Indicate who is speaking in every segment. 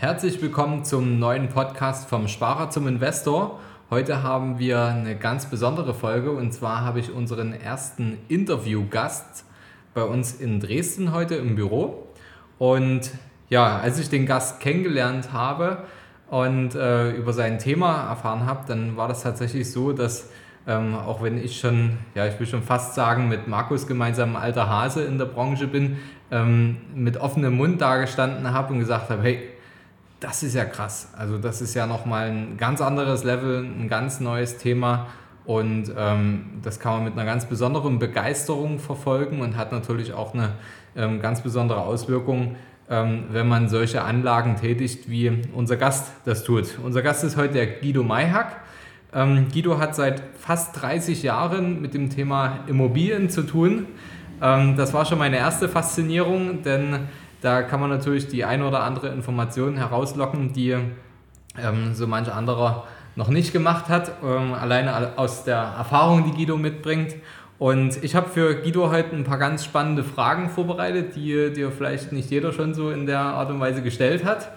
Speaker 1: Herzlich willkommen zum neuen Podcast vom Sparer zum Investor. Heute haben wir eine ganz besondere Folge und zwar habe ich unseren ersten Interviewgast bei uns in Dresden heute im Büro. Und ja, als ich den Gast kennengelernt habe und äh, über sein Thema erfahren habe, dann war das tatsächlich so, dass ähm, auch wenn ich schon, ja, ich will schon fast sagen, mit Markus gemeinsam alter Hase in der Branche bin, ähm, mit offenem Mund dagestanden habe und gesagt habe, hey, das ist ja krass. Also das ist ja nochmal ein ganz anderes Level, ein ganz neues Thema. Und ähm, das kann man mit einer ganz besonderen Begeisterung verfolgen und hat natürlich auch eine ähm, ganz besondere Auswirkung, ähm, wenn man solche Anlagen tätigt, wie unser Gast das tut. Unser Gast ist heute der Guido Mayhack. Ähm, Guido hat seit fast 30 Jahren mit dem Thema Immobilien zu tun. Ähm, das war schon meine erste Faszinierung, denn da kann man natürlich die eine oder andere Information herauslocken, die ähm, so manch anderer noch nicht gemacht hat, ähm, alleine aus der Erfahrung, die Guido mitbringt. Und ich habe für Guido heute ein paar ganz spannende Fragen vorbereitet, die dir vielleicht nicht jeder schon so in der Art und Weise gestellt hat.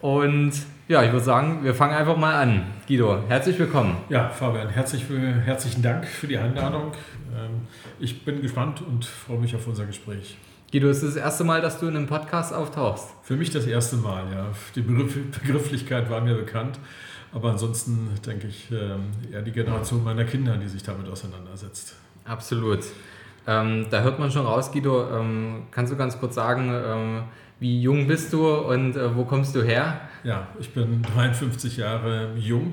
Speaker 1: Und ja, ich würde sagen, wir fangen einfach mal an. Guido, herzlich willkommen.
Speaker 2: Ja, Fabian, herzlich, herzlichen Dank für die Einladung. Ähm, ich bin gespannt und freue mich auf unser Gespräch.
Speaker 1: Guido, ist das das erste Mal, dass du in einem Podcast auftauchst?
Speaker 2: Für mich das erste Mal, ja. Die Begrifflichkeit war mir bekannt. Aber ansonsten denke ich ähm, eher die Generation meiner Kinder, die sich damit auseinandersetzt.
Speaker 1: Absolut. Ähm, da hört man schon raus, Guido. Ähm, kannst du ganz kurz sagen, ähm, wie jung bist du und äh, wo kommst du her?
Speaker 2: Ja, ich bin 53 Jahre jung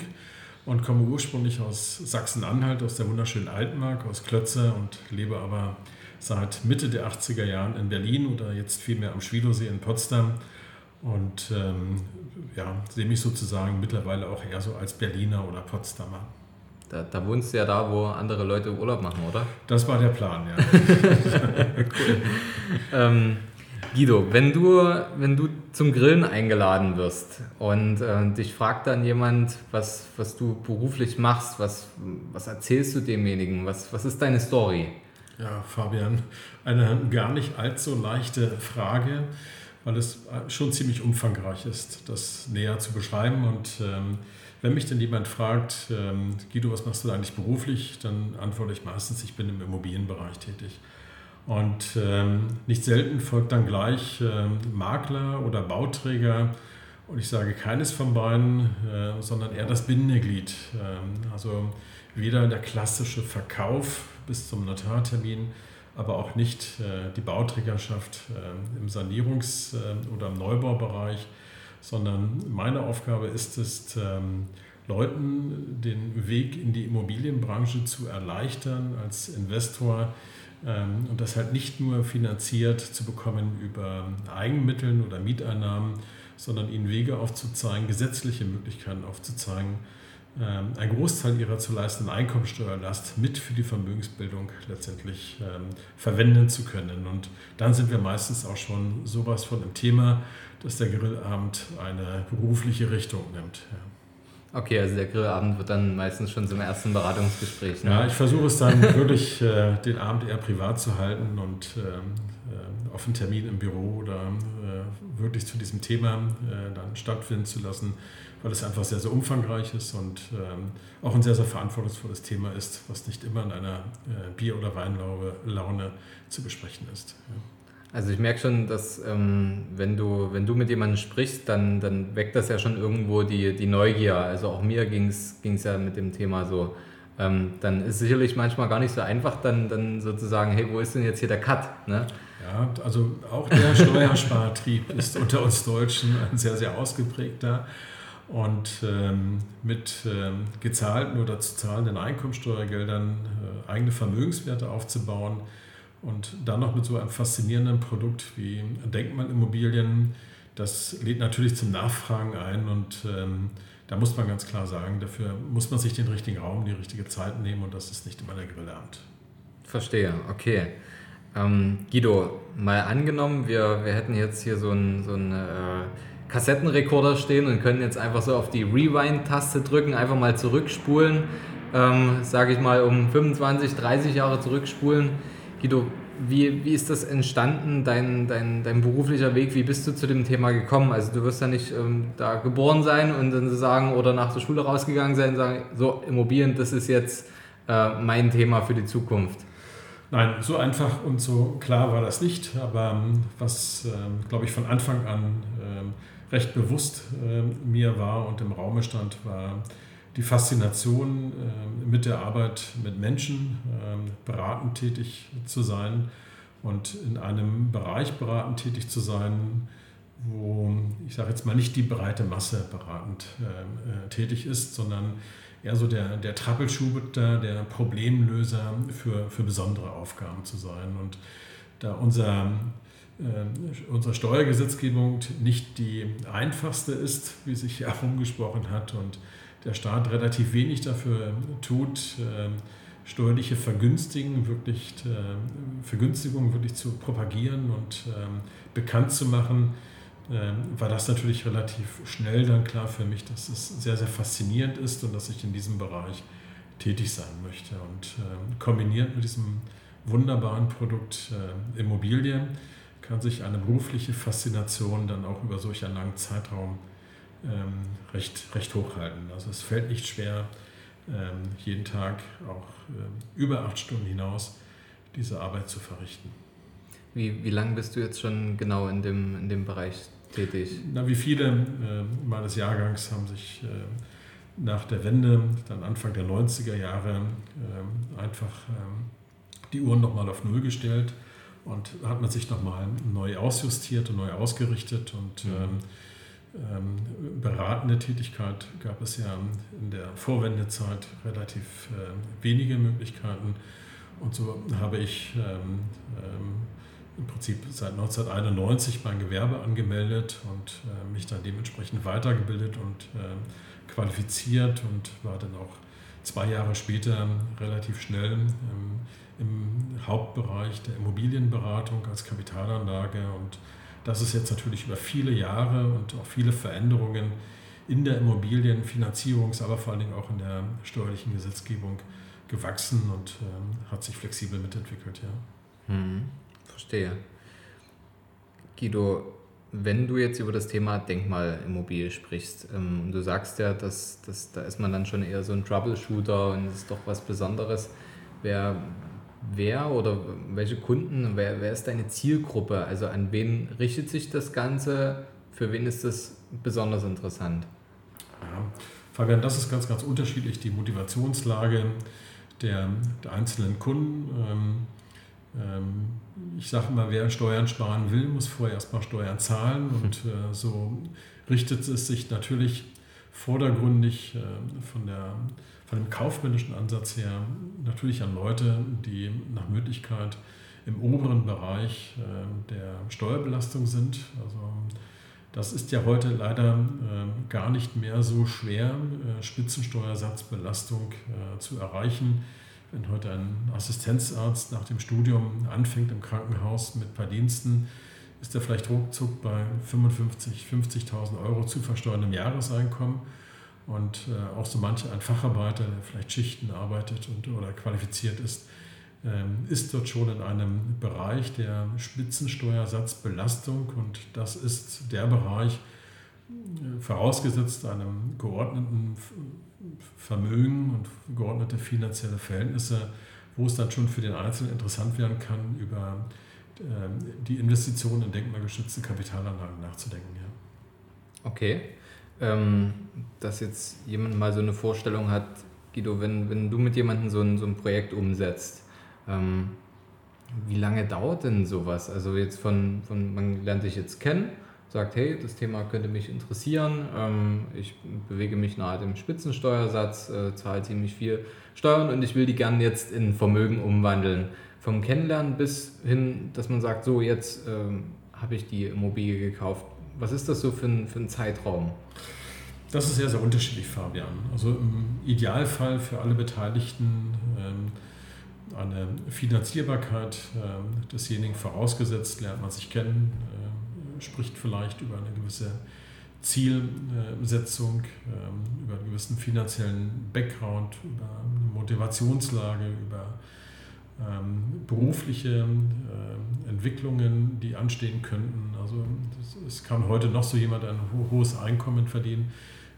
Speaker 2: und komme ursprünglich aus Sachsen-Anhalt, aus der wunderschönen Altmark, aus Klötze und lebe aber seit Mitte der 80er Jahren in Berlin oder jetzt vielmehr am Schwiedosee in Potsdam und ähm, ja, sehe mich sozusagen mittlerweile auch eher so als Berliner oder Potsdamer.
Speaker 1: Da, da, wohnst du ja da, wo andere Leute Urlaub machen, oder?
Speaker 2: Das war der Plan, ja.
Speaker 1: cool. ähm, Guido, wenn du, wenn du zum Grillen eingeladen wirst und äh, dich fragt dann jemand, was, was du beruflich machst, was, was erzählst du demjenigen, was, was ist deine Story?
Speaker 2: Ja, Fabian, eine gar nicht allzu leichte Frage, weil es schon ziemlich umfangreich ist, das näher zu beschreiben. Und ähm, wenn mich denn jemand fragt, ähm, Guido, was machst du eigentlich beruflich, dann antworte ich meistens, ich bin im Immobilienbereich tätig. Und ähm, nicht selten folgt dann gleich ähm, Makler oder Bauträger. Und ich sage keines von beiden, äh, sondern eher das Bindeglied. Ähm, also weder der klassische Verkauf bis zum Notartermin, aber auch nicht äh, die Bauträgerschaft äh, im Sanierungs- äh, oder im Neubaubereich, sondern meine Aufgabe ist es, ähm, Leuten den Weg in die Immobilienbranche zu erleichtern als Investor ähm, und das halt nicht nur finanziert zu bekommen über Eigenmitteln oder Mieteinnahmen, sondern ihnen Wege aufzuzeigen, gesetzliche Möglichkeiten aufzuzeigen, ähm, einen Großteil ihrer zu leistenden Einkommensteuerlast mit für die Vermögensbildung letztendlich ähm, verwenden zu können. Und dann sind wir meistens auch schon sowas von im Thema, dass der Grillabend eine berufliche Richtung nimmt.
Speaker 1: Ja. Okay, also der Grillabend wird dann meistens schon zum ersten Beratungsgespräch.
Speaker 2: Ne? Ja, ich versuche es dann wirklich, äh, den Abend eher privat zu halten und ähm, äh, auf einen Termin im Büro oder äh, wirklich zu diesem Thema äh, dann stattfinden zu lassen weil es einfach sehr, sehr umfangreich ist und ähm, auch ein sehr, sehr verantwortungsvolles Thema ist, was nicht immer in einer äh, Bier- oder Weinlaune zu besprechen ist. Ja.
Speaker 1: Also ich merke schon, dass ähm, wenn, du, wenn du mit jemandem sprichst, dann, dann weckt das ja schon irgendwo die, die Neugier. Also auch mir ging es ja mit dem Thema so. Ähm, dann ist sicherlich manchmal gar nicht so einfach, dann, dann sozusagen, hey, wo ist denn jetzt hier der Cut? Ne?
Speaker 2: Ja, also auch der Steuerspartrieb ist unter uns Deutschen ein sehr, sehr ausgeprägter. Und ähm, mit ähm, gezahlten oder zu zahlenden Einkommensteuergeldern äh, eigene Vermögenswerte aufzubauen und dann noch mit so einem faszinierenden Produkt wie Denkmalimmobilien, das lädt natürlich zum Nachfragen ein und ähm, da muss man ganz klar sagen, dafür muss man sich den richtigen Raum, die richtige Zeit nehmen und das ist nicht immer der Grillabend.
Speaker 1: Verstehe, okay. Ähm, Guido, mal angenommen, wir, wir hätten jetzt hier so ein, so ein äh, Kassettenrekorder stehen und können jetzt einfach so auf die Rewind-Taste drücken, einfach mal zurückspulen, ähm, sage ich mal um 25, 30 Jahre zurückspulen. Guido, wie, wie ist das entstanden, dein, dein, dein beruflicher Weg? Wie bist du zu dem Thema gekommen? Also du wirst ja nicht ähm, da geboren sein und dann sagen oder nach der Schule rausgegangen sein und sagen, so Immobilien, das ist jetzt äh, mein Thema für die Zukunft.
Speaker 2: Nein, so einfach und so klar war das nicht, aber ähm, was, ähm, glaube ich, von Anfang an ähm, recht bewusst ähm, mir war und im Raume stand, war die Faszination äh, mit der Arbeit mit Menschen, äh, beratend tätig zu sein und in einem Bereich beratend tätig zu sein, wo ich sage jetzt mal nicht die breite Masse beratend äh, tätig ist, sondern eher so der, der Troubleshooter, der Problemlöser für, für besondere Aufgaben zu sein. Und da unser, unsere Steuergesetzgebung nicht die einfachste ist, wie sich ja herumgesprochen hat, und der Staat relativ wenig dafür tut, äh, steuerliche Vergünstigen wirklich, äh, Vergünstigungen wirklich zu propagieren und ähm, bekannt zu machen, ähm, war das natürlich relativ schnell dann klar für mich, dass es sehr, sehr faszinierend ist und dass ich in diesem Bereich tätig sein möchte. Und ähm, kombiniert mit diesem wunderbaren Produkt Immobilien kann sich eine berufliche Faszination dann auch über solch einen langen Zeitraum ähm, recht, recht hochhalten. Also es fällt nicht schwer, ähm, jeden Tag auch ähm, über acht Stunden hinaus diese Arbeit zu verrichten.
Speaker 1: Wie, wie lange bist du jetzt schon genau in dem, in dem Bereich tätig?
Speaker 2: Na, wie viele äh, meines Jahrgangs haben sich äh, nach der Wende, dann Anfang der 90er Jahre, äh, einfach ähm, die Uhren nochmal auf Null gestellt und hat man sich nochmal neu ausjustiert und neu ausgerichtet und mhm. ähm, ähm, beratende Tätigkeit gab es ja in der Vorwendezeit relativ äh, wenige Möglichkeiten. Und so habe ich ähm, ähm, im Prinzip seit 1991 mein Gewerbe angemeldet und äh, mich dann dementsprechend weitergebildet und äh, qualifiziert und war dann auch zwei Jahre später relativ schnell im Hauptbereich der Immobilienberatung als Kapitalanlage und das ist jetzt natürlich über viele Jahre und auch viele Veränderungen in der Immobilienfinanzierungs-, aber vor allen Dingen auch in der steuerlichen Gesetzgebung gewachsen und ähm, hat sich flexibel mitentwickelt. Ja.
Speaker 1: Hm, verstehe. Guido, wenn du jetzt über das Thema Denkmalimmobilie sprichst, ähm, du sagst ja, dass, dass da ist man dann schon eher so ein Troubleshooter und es ist doch was Besonderes. Wer, wer oder welche Kunden, wer, wer ist deine Zielgruppe? Also an wen richtet sich das Ganze? Für wen ist das besonders interessant?
Speaker 2: Ja, Fabian, das ist ganz, ganz unterschiedlich, die Motivationslage der, der einzelnen Kunden. Ähm, ähm, ich sage immer, wer Steuern sparen will, muss vorher erstmal Steuern zahlen und äh, so richtet es sich natürlich vordergründig äh, von der von dem kaufmännischen Ansatz her natürlich an Leute, die nach Möglichkeit im oberen Bereich äh, der Steuerbelastung sind. Also das ist ja heute leider äh, gar nicht mehr so schwer, äh, Spitzensteuersatzbelastung zu erreichen. Wenn heute ein Assistenzarzt nach dem Studium anfängt im Krankenhaus mit Verdiensten, ist er vielleicht ruckzuck bei 55.000, 50.000 Euro zu versteuerndem Jahreseinkommen. Und äh, auch so manche ein Facharbeiter, der vielleicht Schichten arbeitet und, oder qualifiziert ist, ähm, ist dort schon in einem Bereich der Spitzensteuersatzbelastung und das ist der Bereich, äh, vorausgesetzt einem geordneten Vermögen und geordnete finanzielle Verhältnisse, wo es dann schon für den Einzelnen interessant werden kann, über ähm, die Investitionen in denkmalgeschützte Kapitalanlagen nachzudenken. Ja.
Speaker 1: Okay ähm, dass jetzt jemand mal so eine Vorstellung hat, Guido, wenn, wenn du mit jemandem so ein, so ein Projekt umsetzt, ähm, wie lange dauert denn sowas? Also jetzt von, von, man lernt dich jetzt kennen, sagt, hey, das Thema könnte mich interessieren, ähm, ich bewege mich nahe dem Spitzensteuersatz, äh, zahle ziemlich viel Steuern und ich will die gerne jetzt in Vermögen umwandeln. Vom Kennenlernen bis hin, dass man sagt, so jetzt ähm, habe ich die Immobilie gekauft. Was ist das so für ein, für ein Zeitraum?
Speaker 2: Das ist sehr, sehr unterschiedlich, Fabian. Also im Idealfall für alle Beteiligten ähm, eine Finanzierbarkeit ähm, desjenigen vorausgesetzt, lernt man sich kennen, äh, spricht vielleicht über eine gewisse Zielsetzung, ähm, über einen gewissen finanziellen Background, über eine Motivationslage, über ähm, berufliche äh, Entwicklungen, die anstehen könnten. Also es kann heute noch so jemand ein hohes Einkommen verdienen,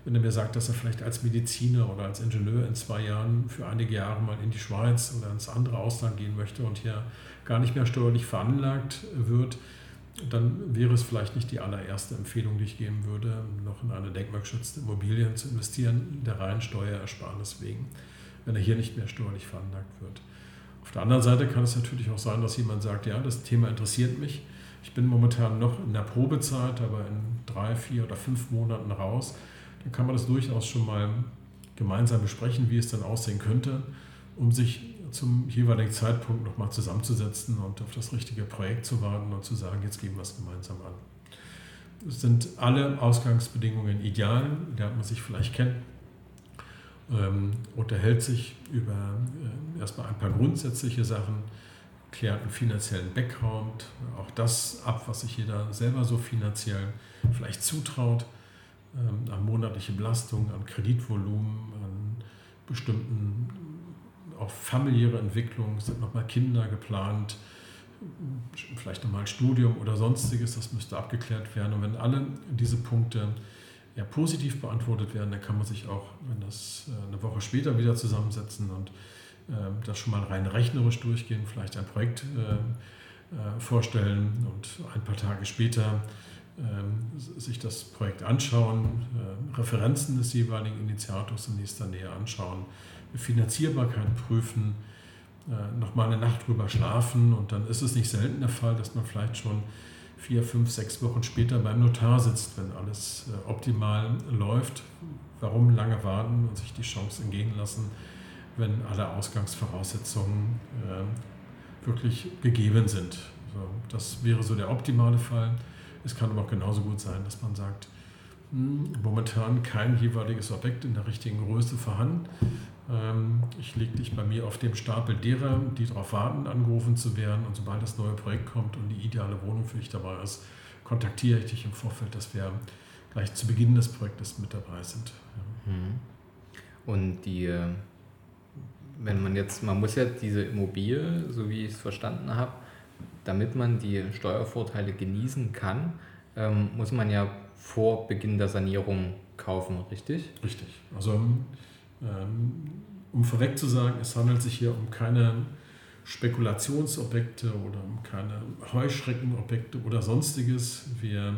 Speaker 2: wenn er mir sagt, dass er vielleicht als Mediziner oder als Ingenieur in zwei Jahren für einige Jahre mal in die Schweiz oder ins andere Ausland gehen möchte und hier gar nicht mehr steuerlich veranlagt wird, dann wäre es vielleicht nicht die allererste Empfehlung, die ich geben würde, noch in eine denkmalgeschützte Immobilie zu investieren, der reinen Steuerersparnis wegen, wenn er hier nicht mehr steuerlich veranlagt wird. Auf der anderen Seite kann es natürlich auch sein, dass jemand sagt, ja, das Thema interessiert mich. Ich bin momentan noch in der Probezeit, aber in drei, vier oder fünf Monaten raus. Dann kann man das durchaus schon mal gemeinsam besprechen, wie es dann aussehen könnte, um sich zum jeweiligen Zeitpunkt nochmal zusammenzusetzen und auf das richtige Projekt zu warten und zu sagen, jetzt gehen wir es gemeinsam an. Es sind alle Ausgangsbedingungen ideal, lernt man sich vielleicht kennen, ähm, unterhält sich über äh, erstmal ein paar grundsätzliche Sachen, klärt einen finanziellen Background, auch das ab, was sich jeder selber so finanziell vielleicht zutraut, ähm, an monatliche Belastung, an Kreditvolumen, an bestimmten auch familiäre Entwicklung, sind nochmal Kinder geplant, vielleicht nochmal ein Studium oder sonstiges, das müsste abgeklärt werden. Und wenn alle diese Punkte ja, positiv beantwortet werden, dann kann man sich auch, wenn das äh, eine Woche später wieder zusammensetzen und äh, das schon mal rein rechnerisch durchgehen, vielleicht ein Projekt äh, äh vorstellen und ein paar Tage später äh, sich das Projekt anschauen, Referenzen des jeweiligen Initiators in nächster Nähe anschauen, Finanzierbarkeit prüfen, nochmal eine Nacht drüber schlafen und dann ist es nicht selten der Fall, dass man vielleicht schon vier, fünf, sechs Wochen später beim Notar sitzt, wenn alles äh, optimal läuft. Warum lange warten und sich die Chance entgehen lassen, wenn alle Ausgangsvoraussetzungen äh, wirklich gegeben sind? das wäre so der optimale Fall. Es kann aber auch genauso gut sein, dass man sagt, hm, momentan kein jeweiliges Objekt in der richtigen Größe vorhanden. Ähm, ich lege dich bei mir auf dem Stapel derer, die darauf warten, angerufen zu werden. Und sobald das neue Projekt kommt und die ideale Wohnung für dich dabei ist, kontaktiere ich dich im Vorfeld, dass wir gleich zu Beginn des Projektes mit dabei sind.
Speaker 1: Mhm. Und die, wenn man jetzt, man muss ja diese Immobilie, so wie ich es verstanden habe, damit man die Steuervorteile genießen kann, ähm, muss man ja vor Beginn der Sanierung kaufen, richtig?
Speaker 2: Richtig. Also um vorweg zu sagen, es handelt sich hier um keine Spekulationsobjekte oder um keine Heuschreckenobjekte oder sonstiges. Wir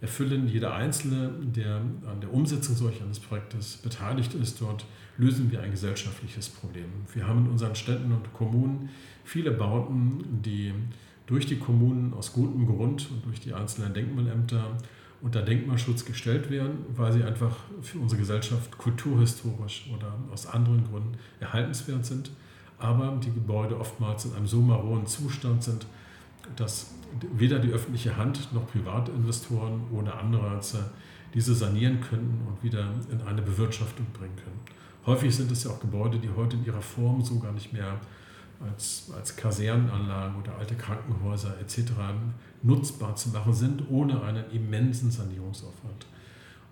Speaker 2: erfüllen jeder Einzelne, der an der Umsetzung solch eines Projektes beteiligt ist. Dort lösen wir ein gesellschaftliches Problem. Wir haben in unseren Städten und Kommunen viele Bauten, die durch die Kommunen aus gutem Grund und durch die einzelnen Denkmalämter unter Denkmalschutz gestellt werden, weil sie einfach für unsere Gesellschaft kulturhistorisch oder aus anderen Gründen erhaltenswert sind, aber die Gebäude oftmals in einem so maroden Zustand sind, dass weder die öffentliche Hand noch Privatinvestoren ohne Anreize diese sanieren könnten und wieder in eine Bewirtschaftung bringen können. Häufig sind es ja auch Gebäude, die heute in ihrer Form so gar nicht mehr als, als Kasernenanlagen oder alte Krankenhäuser etc. nutzbar zu machen sind, ohne einen immensen Sanierungsaufwand.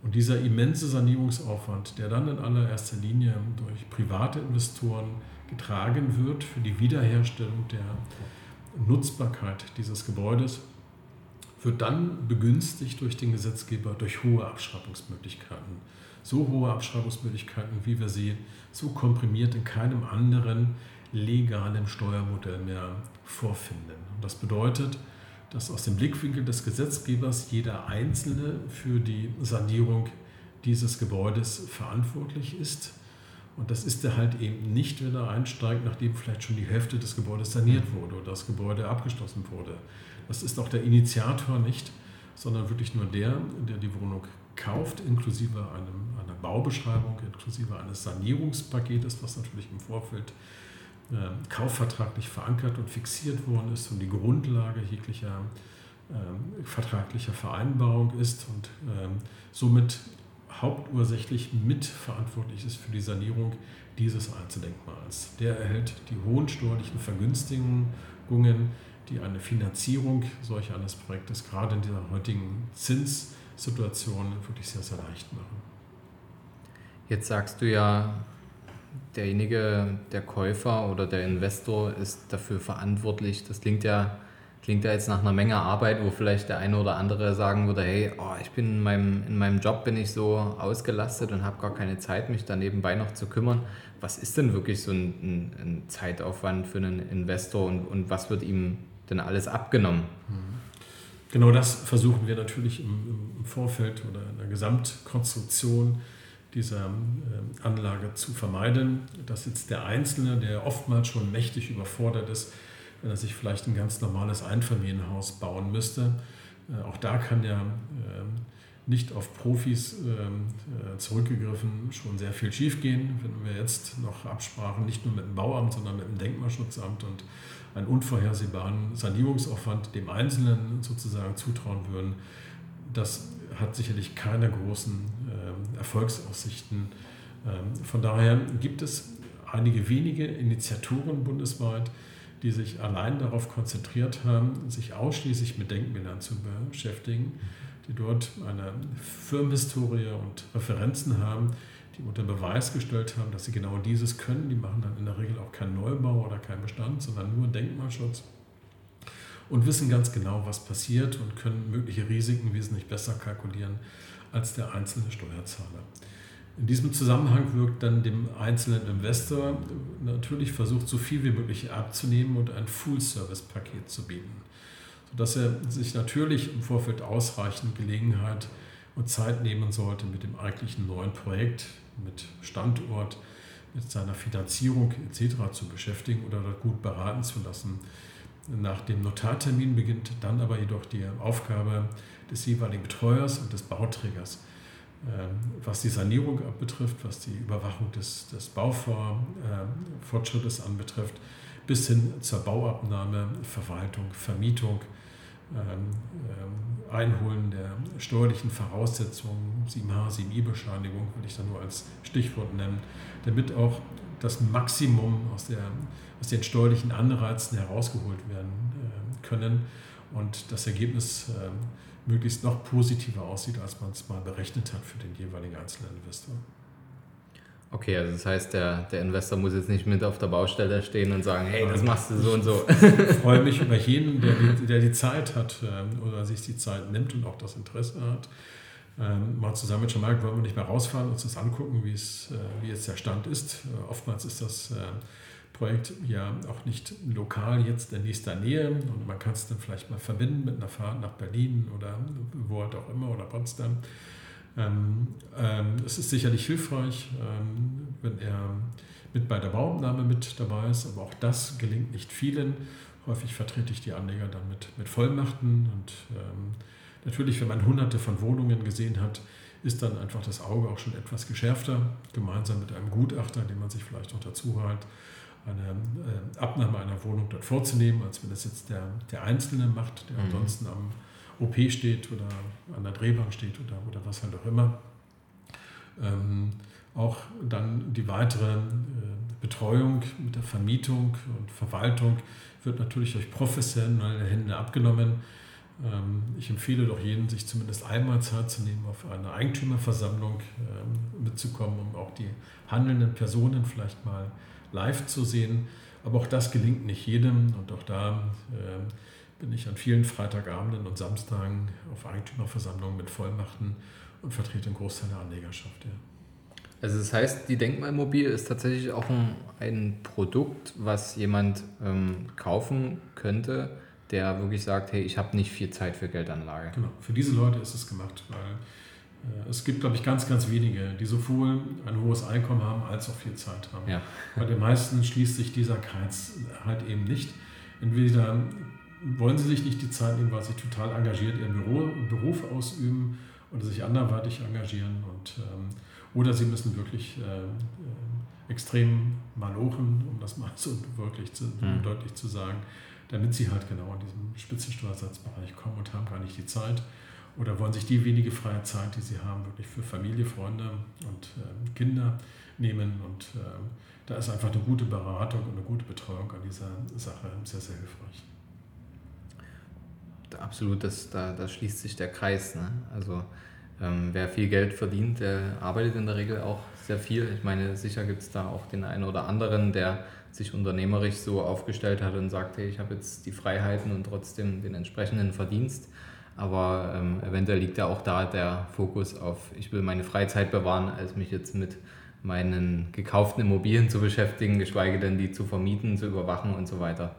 Speaker 2: Und dieser immense Sanierungsaufwand, der dann in allererster Linie durch private Investoren getragen wird für die Wiederherstellung der Nutzbarkeit dieses Gebäudes, wird dann begünstigt durch den Gesetzgeber durch hohe Abschreibungsmöglichkeiten. So hohe Abschreibungsmöglichkeiten, wie wir sie so komprimiert in keinem anderen legalen Steuermodell mehr vorfinden. Und das bedeutet, dass aus dem Blickwinkel des Gesetzgebers jeder Einzelne für die Sanierung dieses Gebäudes verantwortlich ist. Und das ist er halt eben nicht, wenn er einsteigt, nachdem vielleicht schon die Hälfte des Gebäudes saniert wurde oder das Gebäude abgeschlossen wurde. Das ist auch der Initiator nicht, sondern wirklich nur der, der die Wohnung kauft, inklusive einem, einer Baubeschreibung, inklusive eines Sanierungspaketes, was natürlich im Vorfeld ähm, kaufvertraglich verankert und fixiert worden ist und die Grundlage jeglicher ähm, vertraglicher Vereinbarung ist und ähm, somit hauptursächlich mitverantwortlich ist für die Sanierung dieses Einzeldenkmals. Der erhält die hohen steuerlichen Vergünstigungen, die eine Finanzierung solch eines Projektes gerade in dieser heutigen Zinssituation wirklich sehr, sehr leicht machen.
Speaker 1: Jetzt sagst du ja, derjenige, der Käufer oder der Investor ist dafür verantwortlich. Das klingt ja, klingt ja jetzt nach einer Menge Arbeit, wo vielleicht der eine oder andere sagen würde, hey, oh, ich bin in meinem, in meinem Job bin ich so ausgelastet und habe gar keine Zeit, mich da nebenbei noch zu kümmern. Was ist denn wirklich so ein, ein, ein Zeitaufwand für einen Investor und, und was wird ihm denn alles abgenommen?
Speaker 2: Genau das versuchen wir natürlich im, im Vorfeld oder in der Gesamtkonstruktion dieser äh, Anlage zu vermeiden, dass jetzt der Einzelne, der oftmals schon mächtig überfordert ist, wenn er sich vielleicht ein ganz normales Einfamilienhaus bauen müsste, äh, auch da kann ja ähm, nicht auf Profis ähm, äh, zurückgegriffen schon sehr viel schiefgehen. Wenn wir jetzt noch Absprachen nicht nur mit dem Bauamt, sondern mit dem Denkmalschutzamt und einen unvorhersehbaren Sanierungsaufwand dem Einzelnen sozusagen zutrauen würden, das hat sicherlich keine großen äh, Erfolgsaussichten. Ähm, von daher gibt es einige wenige Initiatoren bundesweit, die sich allein darauf konzentriert haben, sich ausschließlich mit Denkmälern zu beschäftigen, die dort eine Firmenhistorie und Referenzen haben, die unter Beweis gestellt haben, dass sie genau dieses können. Die machen dann in der Regel auch keinen Neubau oder keinen Bestand, sondern nur Denkmalschutz und wissen ganz genau, was passiert und können mögliche Risiken wesentlich besser kalkulieren als der einzelne Steuerzahler. In diesem Zusammenhang wirkt dann dem einzelnen Investor natürlich versucht, so viel wie möglich abzunehmen und ein Full-Service-Paket zu bieten, sodass er sich natürlich im Vorfeld ausreichend Gelegenheit und Zeit nehmen sollte, mit dem eigentlichen neuen Projekt, mit Standort, mit seiner Finanzierung etc. zu beschäftigen oder gut beraten zu lassen nach dem Notartermin beginnt dann aber jedoch die Aufgabe des jeweiligen Betreuers und des Bauträgers, ähm, was die Sanierung betrifft, was die Überwachung des, des Baufortschrittes anbetrifft, bis hin zur Bauabnahme, Verwaltung, Vermietung, ähm, ähm, Einholen der steuerlichen Voraussetzungen, 7H, 7I-Bescheinigung, würde ich da nur als Stichwort nennen, damit auch das Maximum aus, der, aus den steuerlichen Anreizen herausgeholt werden äh, können und das Ergebnis äh, möglichst noch positiver aussieht, als man es mal berechnet hat für den jeweiligen einzelnen Investor.
Speaker 1: Okay, also das heißt, der, der Investor muss jetzt nicht mit auf der Baustelle stehen und sagen, hey, das machst du so und so.
Speaker 2: Ich freue mich über jeden, der die, der die Zeit hat ähm, oder sich die Zeit nimmt und auch das Interesse hat, ähm, mal zusammen mit Jean-Marc wollen wir nicht mehr rausfahren, und uns das angucken, wie, äh, wie jetzt der Stand ist. Äh, oftmals ist das äh, Projekt ja auch nicht lokal jetzt in nächster Nähe und man kann es dann vielleicht mal verbinden mit einer Fahrt nach Berlin oder wo halt auch immer oder Potsdam. Ähm, ähm, es ist sicherlich hilfreich, ähm, wenn er mit bei der Bauabnahme mit dabei ist, aber auch das gelingt nicht vielen. Häufig vertrete ich die Anleger dann mit, mit Vollmachten und ähm, Natürlich, wenn man hunderte von Wohnungen gesehen hat, ist dann einfach das Auge auch schon etwas geschärfter, gemeinsam mit einem Gutachter, den man sich vielleicht noch dazu hat, eine äh, Abnahme einer Wohnung dort vorzunehmen, als wenn das jetzt der, der Einzelne macht, der mhm. ansonsten am OP steht oder an der Drehbank steht oder, oder was halt auch immer. Ähm, auch dann die weitere äh, Betreuung mit der Vermietung und Verwaltung wird natürlich durch professionelle Hände abgenommen. Ähm, ich empfehle doch jedem, sich zumindest einmal Zeit zu nehmen, auf eine Eigentümerversammlung ähm, mitzukommen, um auch die handelnden Personen vielleicht mal live zu sehen. Aber auch das gelingt nicht jedem und auch da ähm, bin ich an vielen Freitagabenden und Samstagen auf Eigentümerversammlungen mit Vollmachten und vertrete einen Großteil der Anlegerschaft. Ja.
Speaker 1: Also das heißt, die Denkmalmobil ist tatsächlich auch ein, ein Produkt, was jemand ähm, kaufen könnte, der wirklich sagt, hey, ich habe nicht viel Zeit für Geldanlage.
Speaker 2: Genau, für diese Leute ist es gemacht, weil äh, es gibt, glaube ich, ganz, ganz wenige, die sowohl ein hohes Einkommen haben, als auch viel Zeit haben. Ja. Bei den meisten schließt sich dieser Kreis halt eben nicht. Entweder wollen sie sich nicht die Zeit nehmen, weil sie total engagiert ihren Büro, Beruf ausüben oder sich anderweitig engagieren und ähm, oder sie müssen wirklich äh, äh, extrem malochen, um das mal so wirklich zu, hm. deutlich zu sagen, damit sie halt genau in diesem Spitzensteuersatzbereich kommen und haben gar nicht die Zeit oder wollen sich die wenige freie Zeit, die sie haben, wirklich für Familie, Freunde und äh, Kinder nehmen. Und äh, da ist einfach eine gute Beratung und eine gute Betreuung an dieser Sache sehr, sehr hilfreich.
Speaker 1: Absolut, das, da, da schließt sich der Kreis. Ne? Also ähm, wer viel Geld verdient, der arbeitet in der Regel auch sehr viel. Ich meine, sicher gibt es da auch den einen oder anderen, der sich unternehmerisch so aufgestellt hat und sagt, hey, ich habe jetzt die Freiheiten und trotzdem den entsprechenden Verdienst. Aber ähm, eventuell liegt ja auch da der Fokus auf, ich will meine Freizeit bewahren, als mich jetzt mit meinen gekauften Immobilien zu beschäftigen, geschweige denn die zu vermieten, zu überwachen und so weiter.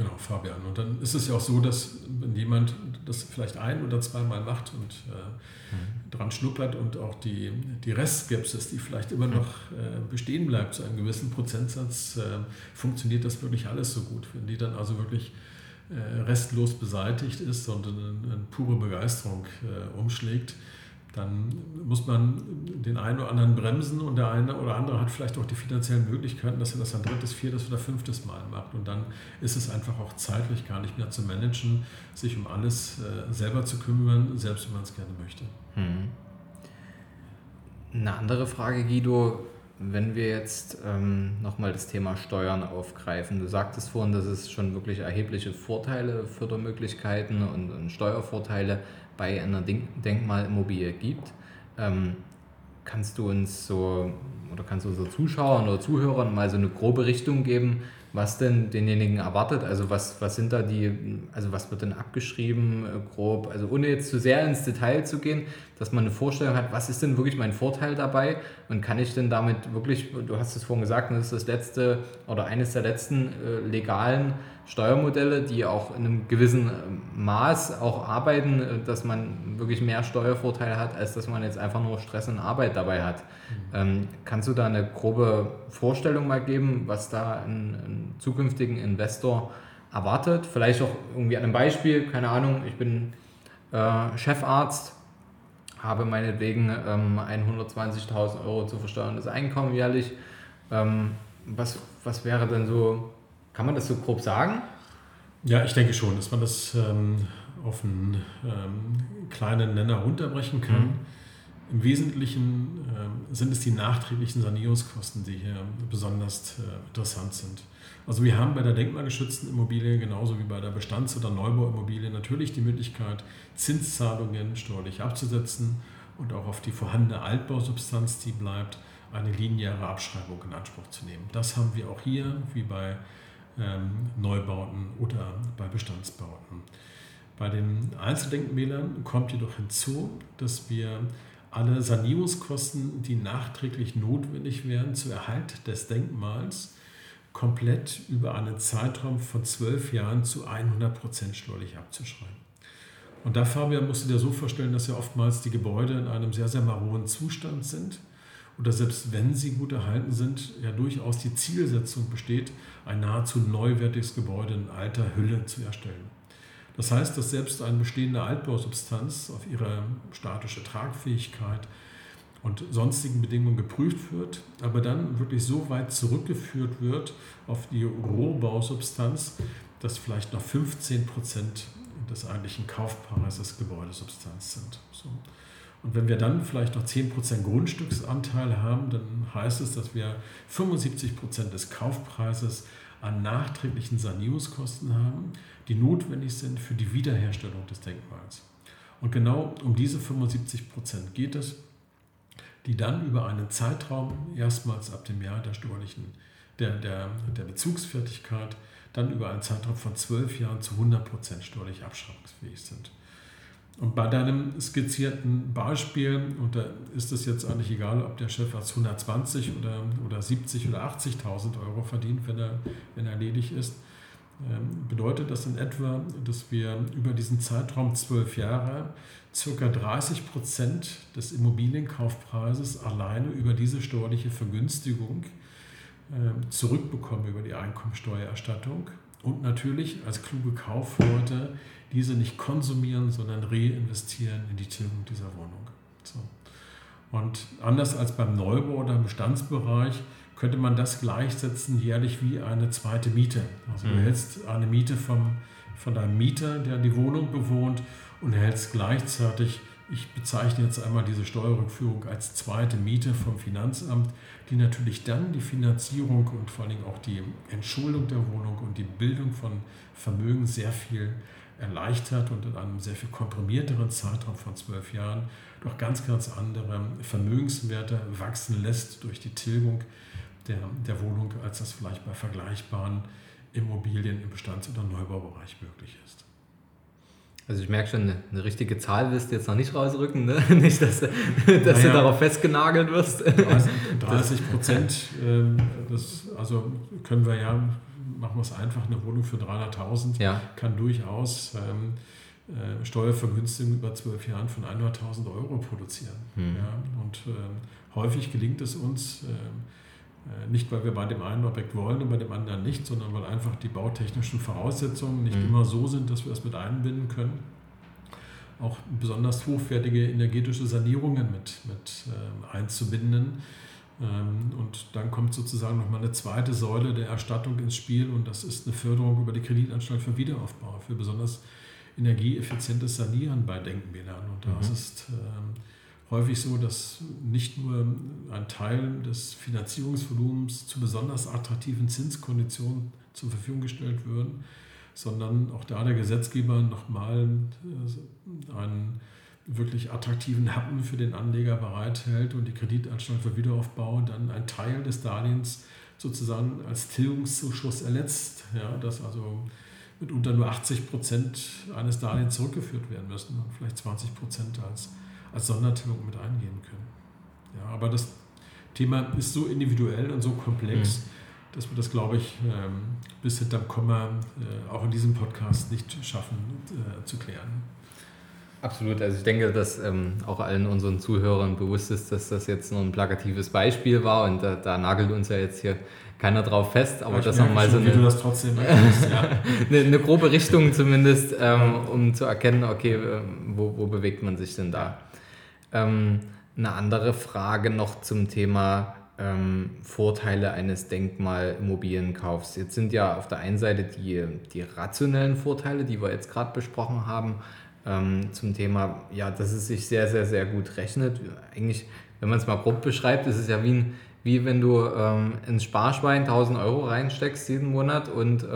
Speaker 2: Genau, Fabian. Und dann ist es ja auch so, dass wenn jemand das vielleicht ein oder zweimal macht und äh, mhm. dran schnuppert und auch die, die Restskepsis, die vielleicht immer noch äh, bestehen bleibt zu einem gewissen Prozentsatz, äh, funktioniert das wirklich alles so gut. Wenn die dann also wirklich äh, restlos beseitigt ist und eine, eine pure Begeisterung äh, umschlägt, dann muss man den einen oder anderen bremsen und der eine oder andere hat vielleicht auch die finanziellen Möglichkeiten, dass er das ein drittes, viertes oder fünftes Mal macht. Und dann ist es einfach auch zeitlich gar nicht mehr zu managen, sich um alles äh, selber zu kümmern, selbst wenn man es gerne möchte. Hm.
Speaker 1: Eine andere Frage, Guido, wenn wir jetzt ähm, nochmal das Thema Steuern aufgreifen. Du sagtest vorhin, dass es schon wirklich erhebliche Vorteile, Fördermöglichkeiten und, und Steuervorteile bei einer Denkmalimmobilie gibt. Ähm, kannst du uns so oder kannst du unseren Zuschauern oder Zuhörern mal so eine grobe Richtung geben, was denn denjenigen erwartet? Also was, was sind da die, also was wird denn abgeschrieben, äh, grob? Also ohne jetzt zu sehr ins Detail zu gehen, dass man eine Vorstellung hat, was ist denn wirklich mein Vorteil dabei und kann ich denn damit wirklich, du hast es vorhin gesagt, das ist das letzte oder eines der letzten äh, legalen Steuermodelle, die auch in einem gewissen äh, Maß auch arbeiten, äh, dass man wirklich mehr Steuervorteile hat, als dass man jetzt einfach nur Stress und Arbeit dabei hat. Mhm. Ähm, kannst du da eine grobe Vorstellung mal geben, was da ein, ein zukünftigen Investor erwartet? Vielleicht auch irgendwie an einem Beispiel, keine Ahnung, ich bin äh, Chefarzt, habe meinetwegen ähm, 120.000 Euro zu versteuerndes Einkommen jährlich. Ähm, was, was wäre denn so kann man das so grob sagen?
Speaker 2: Ja, ich denke schon, dass man das ähm, auf einen ähm, kleinen Nenner runterbrechen kann. Mhm. Im Wesentlichen ähm, sind es die nachträglichen Sanierungskosten, die hier besonders äh, interessant sind. Also wir haben bei der denkmalgeschützten Immobilie genauso wie bei der Bestands- oder Neubauimmobilie natürlich die Möglichkeit, Zinszahlungen steuerlich abzusetzen und auch auf die vorhandene Altbausubstanz, die bleibt, eine lineare Abschreibung in Anspruch zu nehmen. Das haben wir auch hier, wie bei Neubauten oder bei Bestandsbauten. Bei den Einzeldenkmälern kommt jedoch hinzu, dass wir alle Sanierungskosten, die nachträglich notwendig wären zur Erhalt des Denkmals, komplett über einen Zeitraum von zwölf Jahren zu 100 Prozent steuerlich abzuschreiben. Und da, Fabian, musst du dir so vorstellen, dass ja oftmals die Gebäude in einem sehr, sehr maroden Zustand sind oder selbst wenn sie gut erhalten sind, ja durchaus die Zielsetzung besteht, ein nahezu neuwertiges Gebäude in alter Hülle zu erstellen. Das heißt, dass selbst eine bestehende Altbausubstanz auf ihre statische Tragfähigkeit und sonstigen Bedingungen geprüft wird, aber dann wirklich so weit zurückgeführt wird auf die Rohbausubstanz, dass vielleicht noch 15 Prozent des eigentlichen Kaufpreises Gebäudesubstanz sind. So. Und wenn wir dann vielleicht noch 10% Grundstücksanteil haben, dann heißt es, dass wir 75% des Kaufpreises an nachträglichen Sanierungskosten haben, die notwendig sind für die Wiederherstellung des Denkmals. Und genau um diese 75% geht es, die dann über einen Zeitraum, erstmals ab dem Jahr der steuerlichen, der, der, der Bezugsfertigkeit, dann über einen Zeitraum von 12 Jahren zu 100% steuerlich abschreibungsfähig sind. Und bei deinem skizzierten Beispiel, und da ist es jetzt eigentlich egal, ob der Chef als 120 oder, oder 70 oder 80.000 Euro verdient, wenn er, wenn er ledig ist, ähm, bedeutet das in etwa, dass wir über diesen Zeitraum zwölf Jahre ca. 30 Prozent des Immobilienkaufpreises alleine über diese steuerliche Vergünstigung ähm, zurückbekommen über die Einkommensteuererstattung und natürlich als kluge Kaufleute diese nicht konsumieren, sondern reinvestieren in die Tilgung dieser Wohnung. So. Und anders als beim Neubau oder im Bestandsbereich könnte man das gleichsetzen jährlich wie eine zweite Miete. Also du mhm. hältst eine Miete vom, von deinem Mieter, der die Wohnung bewohnt und erhältst gleichzeitig, ich bezeichne jetzt einmal diese Steuerrückführung als zweite Miete vom Finanzamt, die natürlich dann die Finanzierung und vor allem auch die Entschuldung der Wohnung und die Bildung von Vermögen sehr viel erleichtert und in einem sehr viel komprimierteren Zeitraum von zwölf Jahren doch ganz, ganz andere Vermögenswerte wachsen lässt durch die Tilgung der, der Wohnung, als das vielleicht bei vergleichbaren Immobilien im Bestands- oder Neubaubereich möglich ist.
Speaker 1: Also ich merke schon, eine, eine richtige Zahl wirst du jetzt noch nicht rausrücken, ne? nicht, dass, dass naja, du darauf festgenagelt wirst.
Speaker 2: 30 Prozent, ähm, das, also können wir ja, machen wir es einfach, eine Wohnung für 300.000 ja. kann durchaus ähm, äh, Steuervergünstigung über zwölf Jahren von 100.000 Euro produzieren. Hm. Ja? Und äh, häufig gelingt es uns, ähm, äh, nicht weil wir bei dem einen Objekt wollen und bei dem anderen nicht, sondern weil einfach die bautechnischen Voraussetzungen nicht mhm. immer so sind, dass wir es mit einbinden können. Auch besonders hochwertige energetische Sanierungen mit, mit äh, einzubinden. Ähm, und dann kommt sozusagen nochmal eine zweite Säule der Erstattung ins Spiel und das ist eine Förderung über die Kreditanstalt für Wiederaufbau, für besonders energieeffizientes Sanieren bei Denkmälern. Und da mhm. ist ähm, häufig so, dass nicht nur ein Teil des Finanzierungsvolumens zu besonders attraktiven Zinskonditionen zur Verfügung gestellt wird, sondern auch da der Gesetzgeber nochmal äh, einen wirklich attraktiven Happen für den Anleger bereithält und die Kreditanstalt für Wiederaufbau dann einen Teil des Darlehens sozusagen als Tilgungszuschuss erletzt, ja, dass also mitunter nur 80 Prozent eines Darlehens zurückgeführt werden müssen und vielleicht 20 Prozent als als Sondertilgung mit eingehen können. Ja, aber das Thema ist so individuell und so komplex, mhm. dass wir das, glaube ich, ähm, bis hinterm Komma äh, auch in diesem Podcast nicht schaffen äh, zu klären.
Speaker 1: Absolut. Also ich denke, dass ähm, auch allen unseren Zuhörern bewusst ist, dass das jetzt nur ein plakatives Beispiel war und da, da nagelt uns ja jetzt hier keiner drauf fest, aber das nochmal so eine, erkennst, ja. eine, eine, grobe Richtung zumindest, ähm, um zu erkennen, okay, wo, wo bewegt man sich denn da? Ähm, eine andere Frage noch zum Thema ähm, Vorteile eines Denkmalimmobilienkaufs. Jetzt sind ja auf der einen Seite die, die rationellen Vorteile, die wir jetzt gerade besprochen haben, ähm, zum Thema, ja, dass es sich sehr, sehr, sehr gut rechnet. Eigentlich, wenn man es mal grob beschreibt, ist es ja wie, ein, wie wenn du ähm, ins Sparschwein 1000 Euro reinsteckst jeden Monat und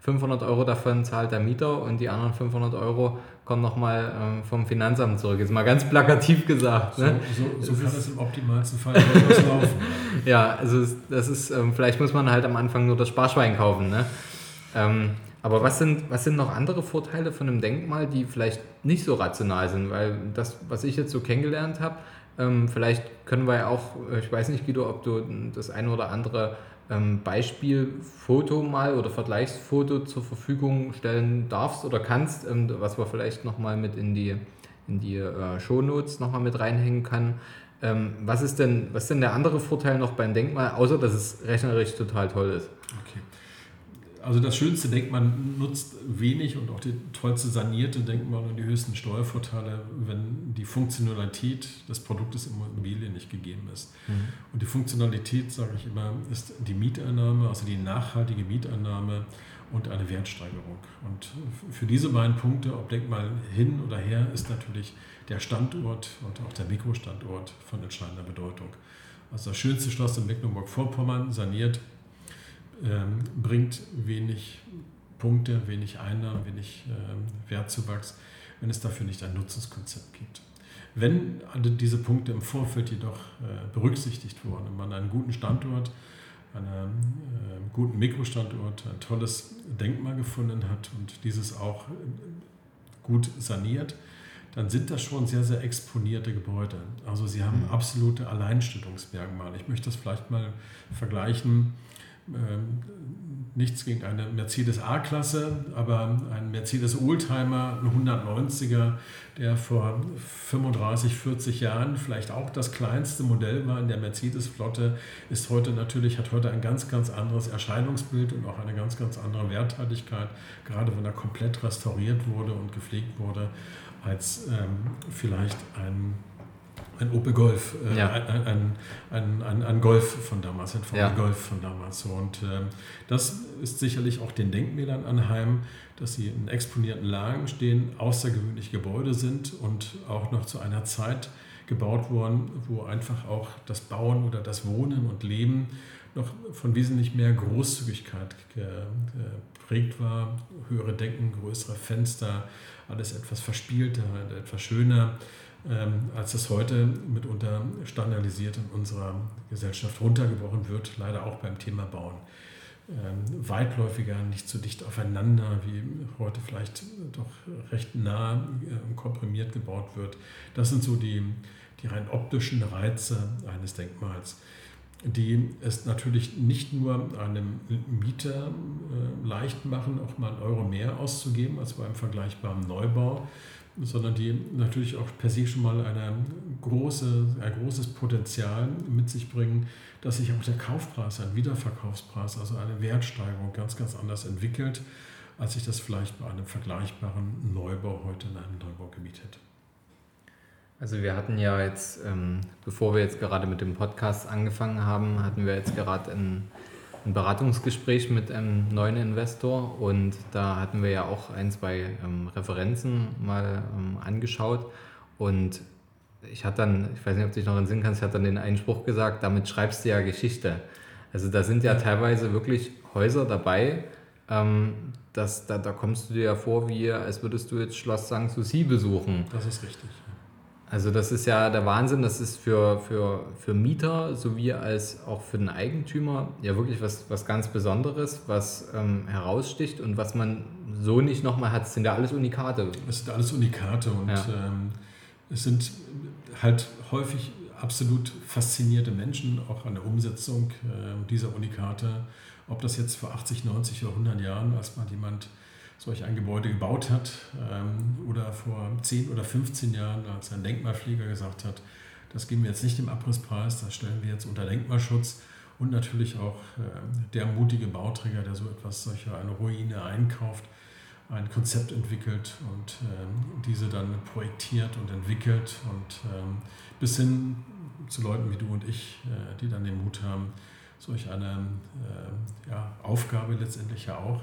Speaker 1: 500 ähm, Euro davon zahlt der Mieter und die anderen 500 Euro kommen nochmal ähm, vom Finanzamt zurück. Ist mal ganz plakativ gesagt.
Speaker 2: Ne? So, so, so kann es im optimalsten Fall laufen.
Speaker 1: ja, also das ist, ähm, vielleicht muss man halt am Anfang nur das Sparschwein kaufen. Ne? Ähm, aber was sind, was sind noch andere Vorteile von einem Denkmal, die vielleicht nicht so rational sind? Weil das, was ich jetzt so kennengelernt habe, ähm, vielleicht können wir ja auch, ich weiß nicht, Guido, ob du das eine oder andere ähm, Beispielfoto mal oder Vergleichsfoto zur Verfügung stellen darfst oder kannst, ähm, was wir vielleicht nochmal mit in die, in die äh, Shownotes nochmal mit reinhängen kann. Was, ist denn, was ist denn der andere Vorteil noch beim Denkmal, außer dass es rechnerisch total toll ist?
Speaker 2: Okay. Also das schönste Denkmal nutzt wenig und auch die tollste sanierte Denkmal und die höchsten Steuervorteile, wenn die Funktionalität des Produktes Immobilie nicht gegeben ist. Mhm. Und die Funktionalität, sage ich immer, ist die Mieteinnahme, also die nachhaltige Mieteinnahme und eine Wertsteigerung. Und für diese beiden Punkte, ob Denkmal hin oder her, ist natürlich der Standort und auch der Mikrostandort von entscheidender Bedeutung. Also das schönste Schloss in Mecklenburg-Vorpommern saniert ähm, bringt wenig Punkte, wenig Einnahmen, wenig ähm, Wertzuwachs, wenn es dafür nicht ein Nutzungskonzept gibt. Wenn alle diese Punkte im Vorfeld jedoch äh, berücksichtigt wurden und man einen guten Standort, einen äh, guten Mikrostandort, ein tolles Denkmal gefunden hat und dieses auch äh, gut saniert, dann sind das schon sehr, sehr exponierte Gebäude. Also sie haben mhm. absolute Alleinstellungsmerkmale. Ich möchte das vielleicht mal vergleichen nichts gegen eine Mercedes A-Klasse, aber ein Mercedes Oldtimer, ein 190er, der vor 35, 40 Jahren vielleicht auch das kleinste Modell war in der Mercedes-Flotte, ist heute natürlich, hat heute ein ganz, ganz anderes Erscheinungsbild und auch eine ganz, ganz andere Werthaltigkeit, gerade wenn er komplett restauriert wurde und gepflegt wurde, als ähm, vielleicht ein ein Opel Golf, äh, ja. ein, ein, ein, ein, Golf von damals, ein VW ja. Golf von damals. Und äh, das ist sicherlich auch den Denkmälern anheim, dass sie in exponierten Lagen stehen, außergewöhnliche Gebäude sind und auch noch zu einer Zeit gebaut wurden, wo einfach auch das Bauen oder das Wohnen und Leben noch von wesentlich mehr Großzügigkeit geprägt war. Höhere Decken, größere Fenster, alles etwas verspielter, etwas schöner, ähm, als es heute mitunter standardisiert in unserer Gesellschaft runtergebrochen wird, leider auch beim Thema Bauen. Ähm, weitläufiger, nicht so dicht aufeinander, wie heute vielleicht doch recht nah äh, komprimiert gebaut wird. Das sind so die, die rein optischen Reize eines Denkmals die es natürlich nicht nur einem Mieter äh, leicht machen, auch mal einen Euro mehr auszugeben als beim vergleichbaren Neubau, sondern die natürlich auch per se schon mal eine große, ein großes Potenzial mit sich bringen, dass sich auch der Kaufpreis, ein Wiederverkaufspreis, also eine Wertsteigerung ganz, ganz anders entwickelt, als sich das vielleicht bei einem vergleichbaren Neubau heute in einem Neubaugebiet hätte.
Speaker 1: Also wir hatten ja jetzt, ähm, bevor wir jetzt gerade mit dem Podcast angefangen haben, hatten wir jetzt gerade ein, ein Beratungsgespräch mit einem neuen Investor und da hatten wir ja auch ein, zwei ähm, Referenzen mal ähm, angeschaut und ich hatte dann, ich weiß nicht, ob du dich noch entsinnen kannst, ich hatte dann den Einspruch gesagt, damit schreibst du ja Geschichte. Also da sind ja teilweise wirklich Häuser dabei, ähm, das, da, da kommst du dir ja vor, wie als würdest du jetzt Schloss Sanssouci besuchen.
Speaker 2: Das ist richtig.
Speaker 1: Also das ist ja der Wahnsinn, das ist für, für, für Mieter sowie als auch für den Eigentümer ja wirklich was, was ganz Besonderes, was ähm, heraussticht und was man so nicht nochmal hat. Das sind ja alles Unikate.
Speaker 2: Das sind alles Unikate und ja. ähm, es sind halt häufig absolut faszinierte Menschen, auch an der Umsetzung äh, dieser Unikate. Ob das jetzt vor 80, 90 oder 100 Jahren, als mal jemand solch ein Gebäude gebaut hat ähm, oder vor 10 oder 15 Jahren, als ein Denkmalflieger gesagt hat, das geben wir jetzt nicht im Abrisspreis, das stellen wir jetzt unter Denkmalschutz. Und natürlich auch ähm, der mutige Bauträger, der so etwas, solche eine Ruine einkauft, ein Konzept entwickelt und ähm, diese dann projektiert und entwickelt und bis hin zu Leuten wie du und ich, äh, die dann den Mut haben, solch eine ja, Aufgabe letztendlich ja auch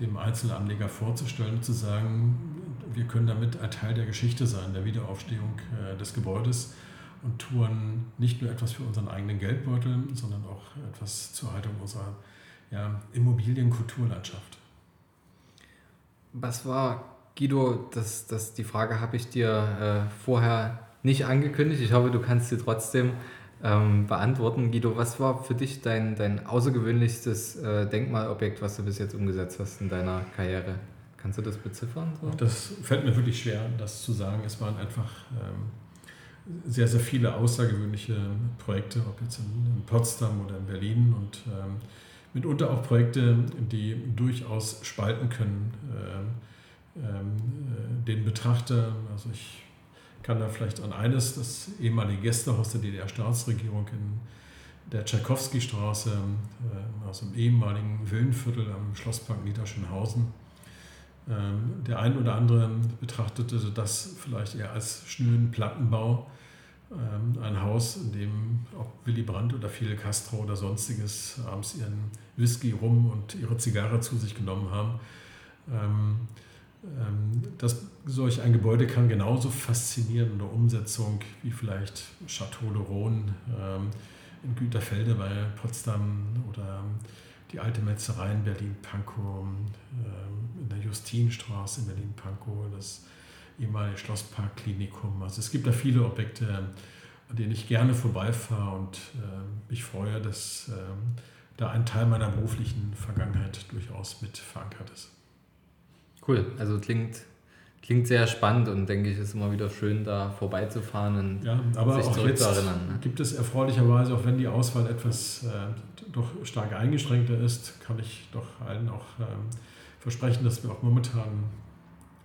Speaker 2: dem Einzelanleger vorzustellen und zu sagen, wir können damit ein Teil der Geschichte sein, der Wiederaufstehung äh, des Gebäudes und tun nicht nur etwas für unseren eigenen Geldbeutel, sondern auch etwas zur Haltung unserer ja, Immobilienkulturlandschaft.
Speaker 1: Was war, Guido, das, das, die Frage habe ich dir äh, vorher nicht angekündigt. Ich hoffe, du kannst sie trotzdem ähm, beantworten. Guido, was war für dich dein, dein außergewöhnlichstes äh, Denkmalobjekt, was du bis jetzt umgesetzt hast in deiner Karriere? Kannst du das beziffern?
Speaker 2: So? Das fällt mir wirklich schwer, das zu sagen. Es waren einfach ähm, sehr, sehr viele außergewöhnliche Projekte, ob jetzt in, Potsdam oder in Berlin und ähm, mitunter auch Projekte, die durchaus spalten können. Ähm, ähm äh, den Betrachter, also ich kann da vielleicht an eines, das ehemalige Gästehaus der DDR-Staatsregierung in der Tschaikowski-Straße, äh, also im ehemaligen Villenviertel am Schlosspark Niederschönhausen. Ähm, der ein oder andere betrachtete das vielleicht eher als schnöden Plattenbau. Ähm, ein Haus, in dem ob Willy Brandt oder Fidel Castro oder sonstiges abends ihren Whisky rum und ihre Zigarre zu sich genommen haben. Ähm, ähm, dass solch ein Gebäude kann genauso faszinieren in der Umsetzung wie vielleicht Chateau de Rhône ähm, in Güterfelde bei Potsdam oder die alte Metzerei in Berlin-Pankow, ähm, in der Justinstraße in Berlin-Pankow, das ehemalige Schlossparkklinikum. Also es gibt da viele Objekte, an denen ich gerne vorbeifahre und mich freue, dass da ein Teil meiner beruflichen Vergangenheit durchaus mit verankert ist.
Speaker 1: Cool, also klingt, klingt sehr spannend und denke ich, ist immer wieder schön, da vorbeizufahren und
Speaker 2: ja, aber sich zurückzuerinnern. Ne? Gibt es erfreulicherweise, auch wenn die Auswahl etwas äh, doch stark eingeschränkter ist, kann ich doch allen auch ähm, versprechen, dass wir auch momentan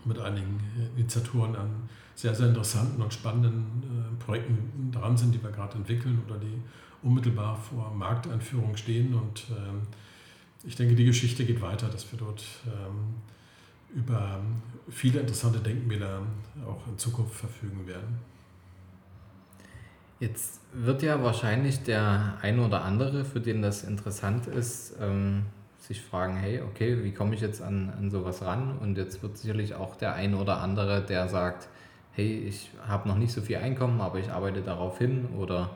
Speaker 2: mit einigen Initiatoren an sehr, sehr interessanten und spannenden äh, Projekten dran sind, die wir gerade entwickeln oder die unmittelbar vor Markteinführung stehen. Und ähm, ich denke, die Geschichte geht weiter, dass wir dort ähm, über viele interessante Denkmäler auch in Zukunft verfügen werden.
Speaker 1: Jetzt wird ja wahrscheinlich der ein oder andere, für den das interessant ist, ähm, sich fragen, hey, okay, wie komme ich jetzt an, an sowas ran? Und jetzt wird sicherlich auch der ein oder andere, der sagt, hey, ich habe noch nicht so viel Einkommen, aber ich arbeite darauf hin oder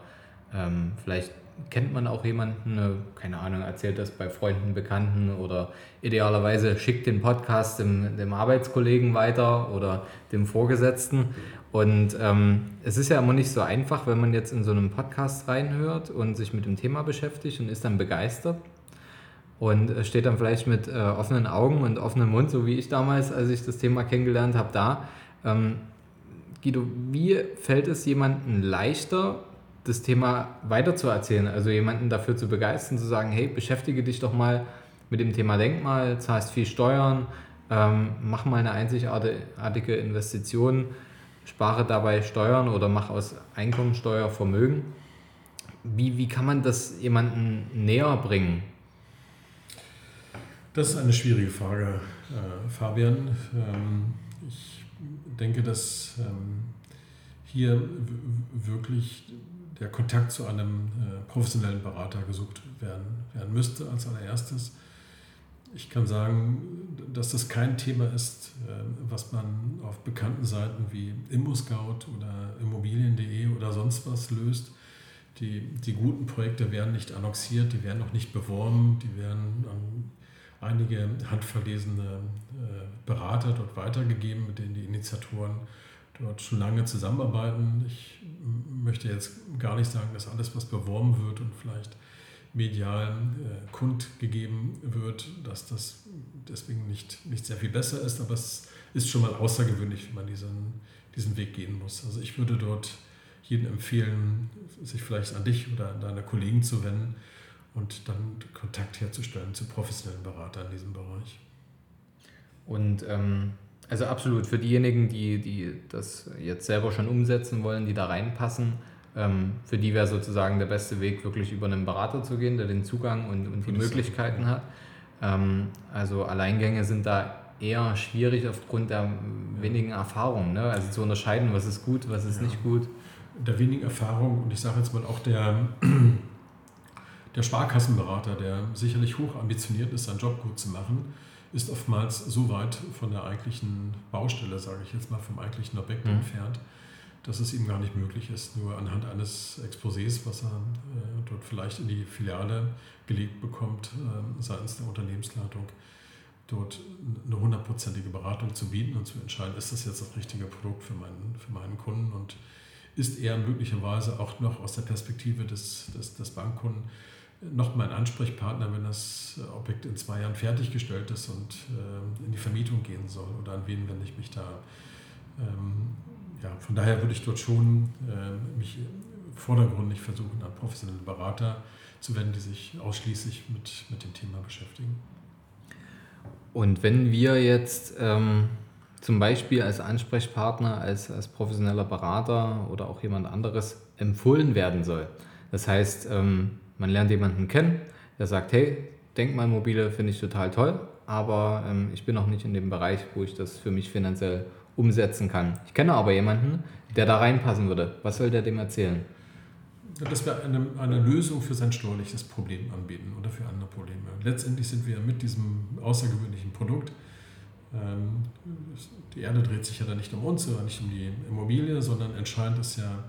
Speaker 1: Ähm, vielleicht kennt man auch jemanden, äh, keine Ahnung, erzählt das bei Freunden, Bekannten oder idealerweise schickt den Podcast dem, dem Arbeitskollegen weiter oder dem Vorgesetzten. Und ähm, es ist ja immer nicht so einfach, wenn man jetzt in so einem Podcast reinhört und sich mit dem Thema beschäftigt und ist dann begeistert und steht dann vielleicht mit äh, offenen Augen und offenem Mund, so wie ich damals, als ich das Thema kennengelernt habe, da. Ähm, Guido, wie fällt es jemandem leichter, das Thema weiterzuerzählen, also jemanden dafür zu begeistern, zu sagen, hey, beschäftige dich doch mal mit dem Thema Denkmal, zahlst viel Steuern, ähm, mach mal eine einzigartige Investition, spare dabei Steuern oder mach aus Einkommensteuer Vermögen. Wie, wie kann man das jemandem näher bringen?
Speaker 2: Das ist eine schwierige Frage, äh, Fabian. Ähm, ich denke, dass ähm, hier wirklich der Kontakt zu einem äh, professionellen Berater gesucht werden, werden müsste als allererstes. Ich kann sagen, dass das kein Thema ist, äh, was man auf bekannten Seiten wie ImmoScout oder Immobilien.de oder sonst was löst. Die, die guten Projekte werden nicht annonciert, die werden auch nicht beworben, die werden an einige handverlesene äh, Berater dort weitergegeben, mit denen die Initiatoren dort schon lange zusammenarbeiten. Ich möchte jetzt gar nicht sagen, dass alles, was beworben wird und vielleicht medial äh, kundgegeben wird, dass das deswegen nicht, nicht sehr viel besser ist, aber es ist schon mal außergewöhnlich, wie man diesen, diesen Weg gehen muss. Also ich würde dort jedem empfehlen, sich vielleicht an dich oder an deine Kollegen zu wenden und dann Kontakt herzustellen zu professionellen Beratern in diesem Bereich.
Speaker 1: Und ähm, also absolut, für diejenigen, die, die das jetzt selber schon umsetzen wollen, die da reinpassen, ähm, für die wäre sozusagen der beste Weg, wirklich über einen Berater zu gehen, der den Zugang und, und die Möglichkeiten hat. Ähm, also Alleingänge sind da eher schwierig aufgrund der wenigen Erfahrung, ne? also zu unterscheiden, was ist gut, was ist ja. nicht gut.
Speaker 2: Der wenigen Erfahrung und ich sage jetzt mal auch der, der Sparkassenberater, der sicherlich hoch ambitioniert ist, seinen Job gut zu machen, ist oftmals so weit von der eigentlichen Baustelle, sage ich jetzt mal, vom eigentlichen Objekt mhm. entfernt, dass es ihm gar nicht möglich ist, nur anhand eines Exposés, was er äh, dort vielleicht in die Filiale gelegt bekommt, äh, seitens der Unternehmensleitung, dort eine hundertprozentige Beratung zu bieten und zu entscheiden, ist das jetzt das richtige Produkt für meinen, für meinen Kunden und ist er möglicherweise auch noch aus der Perspektive des, des, des Bankkunden noch mein Ansprechpartner, wenn das Objekt in zwei Jahren fertiggestellt ist und äh, in die Vermietung gehen soll oder an wen wende ich mich da. Ähm, ja, von daher würde ich dort schon äh, mich vordergründig versuchen, an professionelle Berater zu wenden, die sich ausschließlich mit, mit dem Thema beschäftigen.
Speaker 1: Und wenn wir jetzt ähm, zum Beispiel als Ansprechpartner, als, als professioneller Berater oder auch jemand anderes empfohlen werden soll, das heißt, ähm, man lernt jemanden kennen, der sagt, hey, Denkmalmobile finde ich total toll, aber ähm, ich bin noch nicht in dem Bereich, wo ich das für mich finanziell umsetzen kann. Ich kenne aber jemanden, der da reinpassen würde. Was soll der dem erzählen?
Speaker 2: Dass wir eine, eine Lösung für sein steuerliches Problem anbieten oder für andere Probleme. Letztendlich sind wir mit diesem außergewöhnlichen Produkt, ähm, die Erde dreht sich ja dann nicht um uns oder nicht um die Immobilie, sondern entscheidend ist ja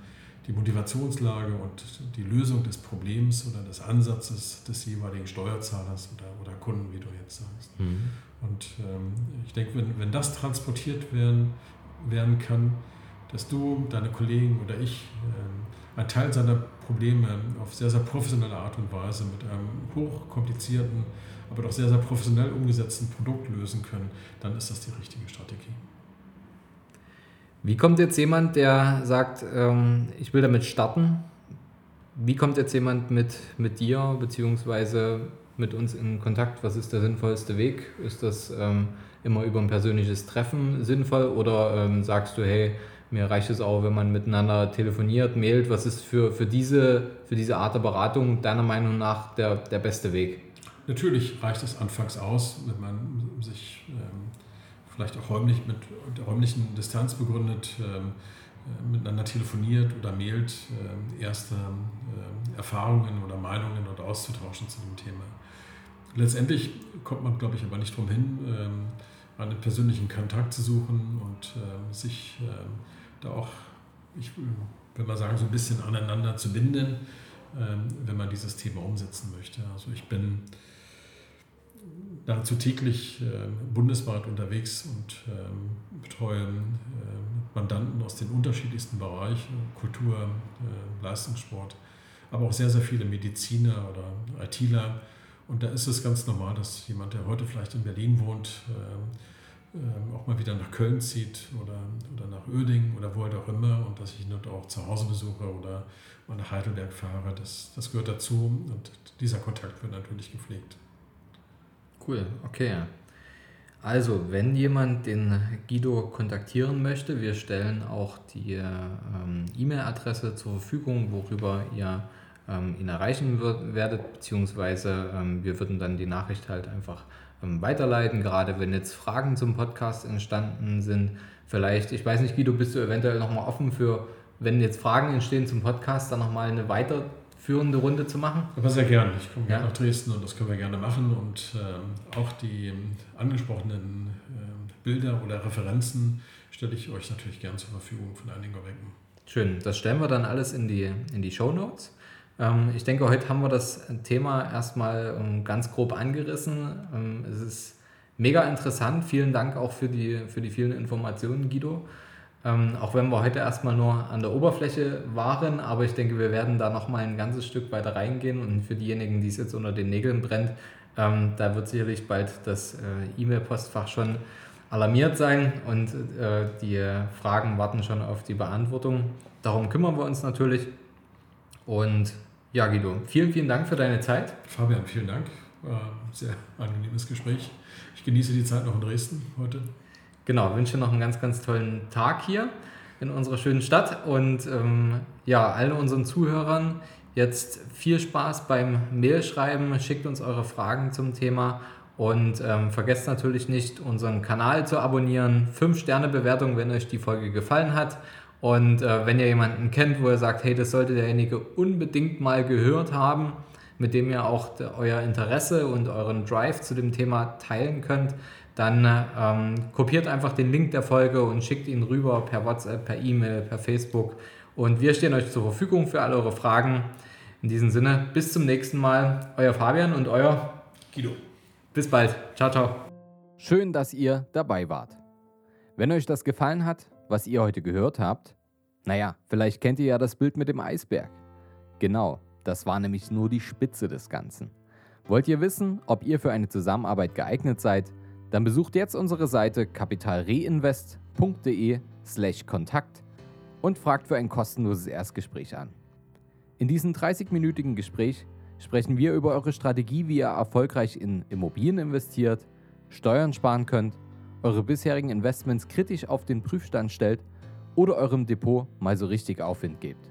Speaker 2: die Motivationslage und die Lösung des Problems oder des Ansatzes des jeweiligen Steuerzahlers oder, oder Kunden, wie du jetzt sagst. Mhm. Und ähm, ich denke, wenn, wenn das transportiert werden, werden kann, dass du, deine Kollegen oder ich ähm, einen Teil seiner Probleme auf sehr, sehr professionelle Art und Weise mit einem hochkomplizierten, aber doch sehr, sehr professionell umgesetzten Produkt lösen können, dann ist das die richtige Strategie.
Speaker 1: Wie kommt jetzt jemand, der sagt, ähm, ich will damit starten? Wie kommt jetzt jemand mit, mit dir bzw. mit uns in Kontakt? Was ist der sinnvollste Weg? Ist das ähm, immer über ein persönliches Treffen sinnvoll oder ähm, sagst du, hey, mir reicht es auch, wenn man miteinander telefoniert, mailt? Was ist für, für, diese, für diese Art der Beratung deiner Meinung nach der, der beste Weg?
Speaker 2: Natürlich reicht es anfangs aus, wenn man sich vielleicht auch räumlich mit der räumlichen Distanz begründet ähm, äh, miteinander telefoniert oder mailt, äh, erste äh, Erfahrungen oder Meinungen oder auszutauschen zu dem Thema. Letztendlich kommt man, glaube ich, aber nicht drum hin, ähm, einen persönlichen Kontakt zu suchen und ähm, sich ähm, da auch, ich will mal sagen, so ein bisschen aneinander zu binden. ähm, wenn man dieses Thema umsetzen möchte. Also ich bin nahezu täglich äh, bundesweit unterwegs und ähm, betreue äh, Mandanten aus den unterschiedlichsten Bereichen, Kultur, Leistungssport, aber auch sehr, sehr viele Mediziner oder ITler. Und da ist es ganz normal, dass jemand, der heute vielleicht in Berlin wohnt, ähm, ähm, auch mal wieder nach Köln zieht oder, oder nach Oeding oder wo halt auch immer und dass ich dort auch zu Hause besuche oder mal nach Heidelberg fahre. Das, das gehört dazu und dieser Kontakt wird natürlich gepflegt.
Speaker 1: Cool, okay. Also, wenn jemand den Guido kontaktieren möchte, wir stellen auch die ähm, E-Mail-Adresse zur Verfügung, worüber ihr ähm, ihn erreichen wird, werdet, beziehungsweise ähm, wir würden dann die Nachricht halt einfach ähm, weiterleiten, gerade wenn jetzt Fragen zum Podcast entstanden sind. Vielleicht, ich weiß nicht, Guido, bist du eventuell nochmal offen für, wenn jetzt Fragen entstehen zum Podcast, dann nochmal eine weitere führende Runde zu machen?
Speaker 2: Aber sehr gerne. Ich komme ja. gerne nach Dresden und das können wir gerne machen. Und ähm, auch die ähm, angesprochenen äh, Bilder oder Referenzen stelle ich euch natürlich gerne zur Verfügung von einigen Wecken.
Speaker 1: Schön, das stellen wir dann alles in die, in die Show Notes. Ähm, ich denke, heute haben wir das Thema erstmal ähm, ganz grob angerissen. Ähm, es ist mega interessant. Vielen Dank auch für die, für die vielen Informationen, Guido. Ähm, auch wenn wir heute erstmal nur an der Oberfläche waren, aber ich denke, wir werden da nochmal ein ganzes Stück weiter reingehen und für diejenigen, die es jetzt unter den Nägeln brennt, ähm, da wird sicherlich bald das äh, E-Mail-Postfach schon alarmiert sein und äh, die Fragen warten schon auf die Beantwortung. Darum kümmern wir uns natürlich. Und ja, Guido, vielen, vielen Dank für deine Zeit.
Speaker 2: Fabian, vielen Dank. War sehr angenehmes Gespräch. Ich genieße die Zeit noch in Dresden heute.
Speaker 1: Genau, wünsche noch einen ganz, ganz tollen Tag hier in unserer schönen Stadt und ähm, ja, allen unseren Zuhörern jetzt viel Spaß beim Mailschreiben. Schickt uns eure Fragen zum Thema und ähm, vergesst natürlich nicht, unseren Kanal zu abonnieren. 5-Sterne-Bewertung, wenn euch die Folge gefallen hat. Und äh, wenn ihr jemanden kennt, wo ihr sagt, hey, das sollte derjenige unbedingt mal gehört haben, mit dem ihr auch euer Interesse und euren Drive zu dem Thema teilen könnt, dann ähm, kopiert einfach den Link der Folge und schickt ihn rüber per WhatsApp, per E-Mail, per Facebook. Und wir stehen euch zur Verfügung für alle eure Fragen. In diesem Sinne, bis zum nächsten Mal. Euer Fabian und euer
Speaker 2: Guido.
Speaker 1: Bis bald. Ciao, ciao. Schön, dass ihr dabei wart. Wenn euch das gefallen hat, was ihr heute gehört habt, naja, vielleicht kennt ihr ja das Bild mit dem Eisberg. Genau, das war nämlich nur die Spitze des Ganzen. Wollt ihr wissen, ob ihr für eine Zusammenarbeit geeignet seid? Dann besucht jetzt unsere Seite kapitalreinvest.de/slash Kontakt und fragt für ein kostenloses Erstgespräch an. In diesem 30-minütigen Gespräch sprechen wir über eure Strategie, wie ihr erfolgreich in Immobilien investiert, Steuern sparen könnt, eure bisherigen Investments kritisch auf den Prüfstand stellt oder eurem Depot mal so richtig Aufwind gebt.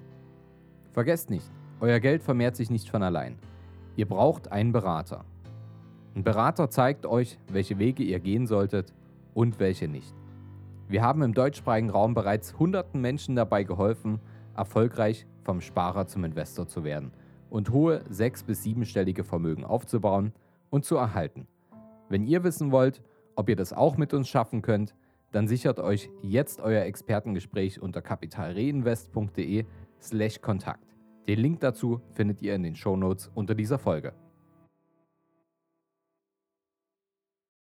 Speaker 1: Vergesst nicht, euer Geld vermehrt sich nicht von allein. Ihr braucht einen Berater. Ein Berater zeigt euch, welche Wege ihr gehen solltet und welche nicht. Wir haben im deutschsprachigen Raum bereits hunderten Menschen dabei geholfen, erfolgreich vom Sparer zum Investor zu werden und hohe sechs- bis siebenstellige Vermögen aufzubauen und zu erhalten. Wenn ihr wissen wollt, ob ihr das auch mit uns schaffen könnt, dann sichert euch jetzt euer Expertengespräch unter kapitalreinvest.de/kontakt. Den Link dazu findet ihr in den Shownotes unter dieser Folge.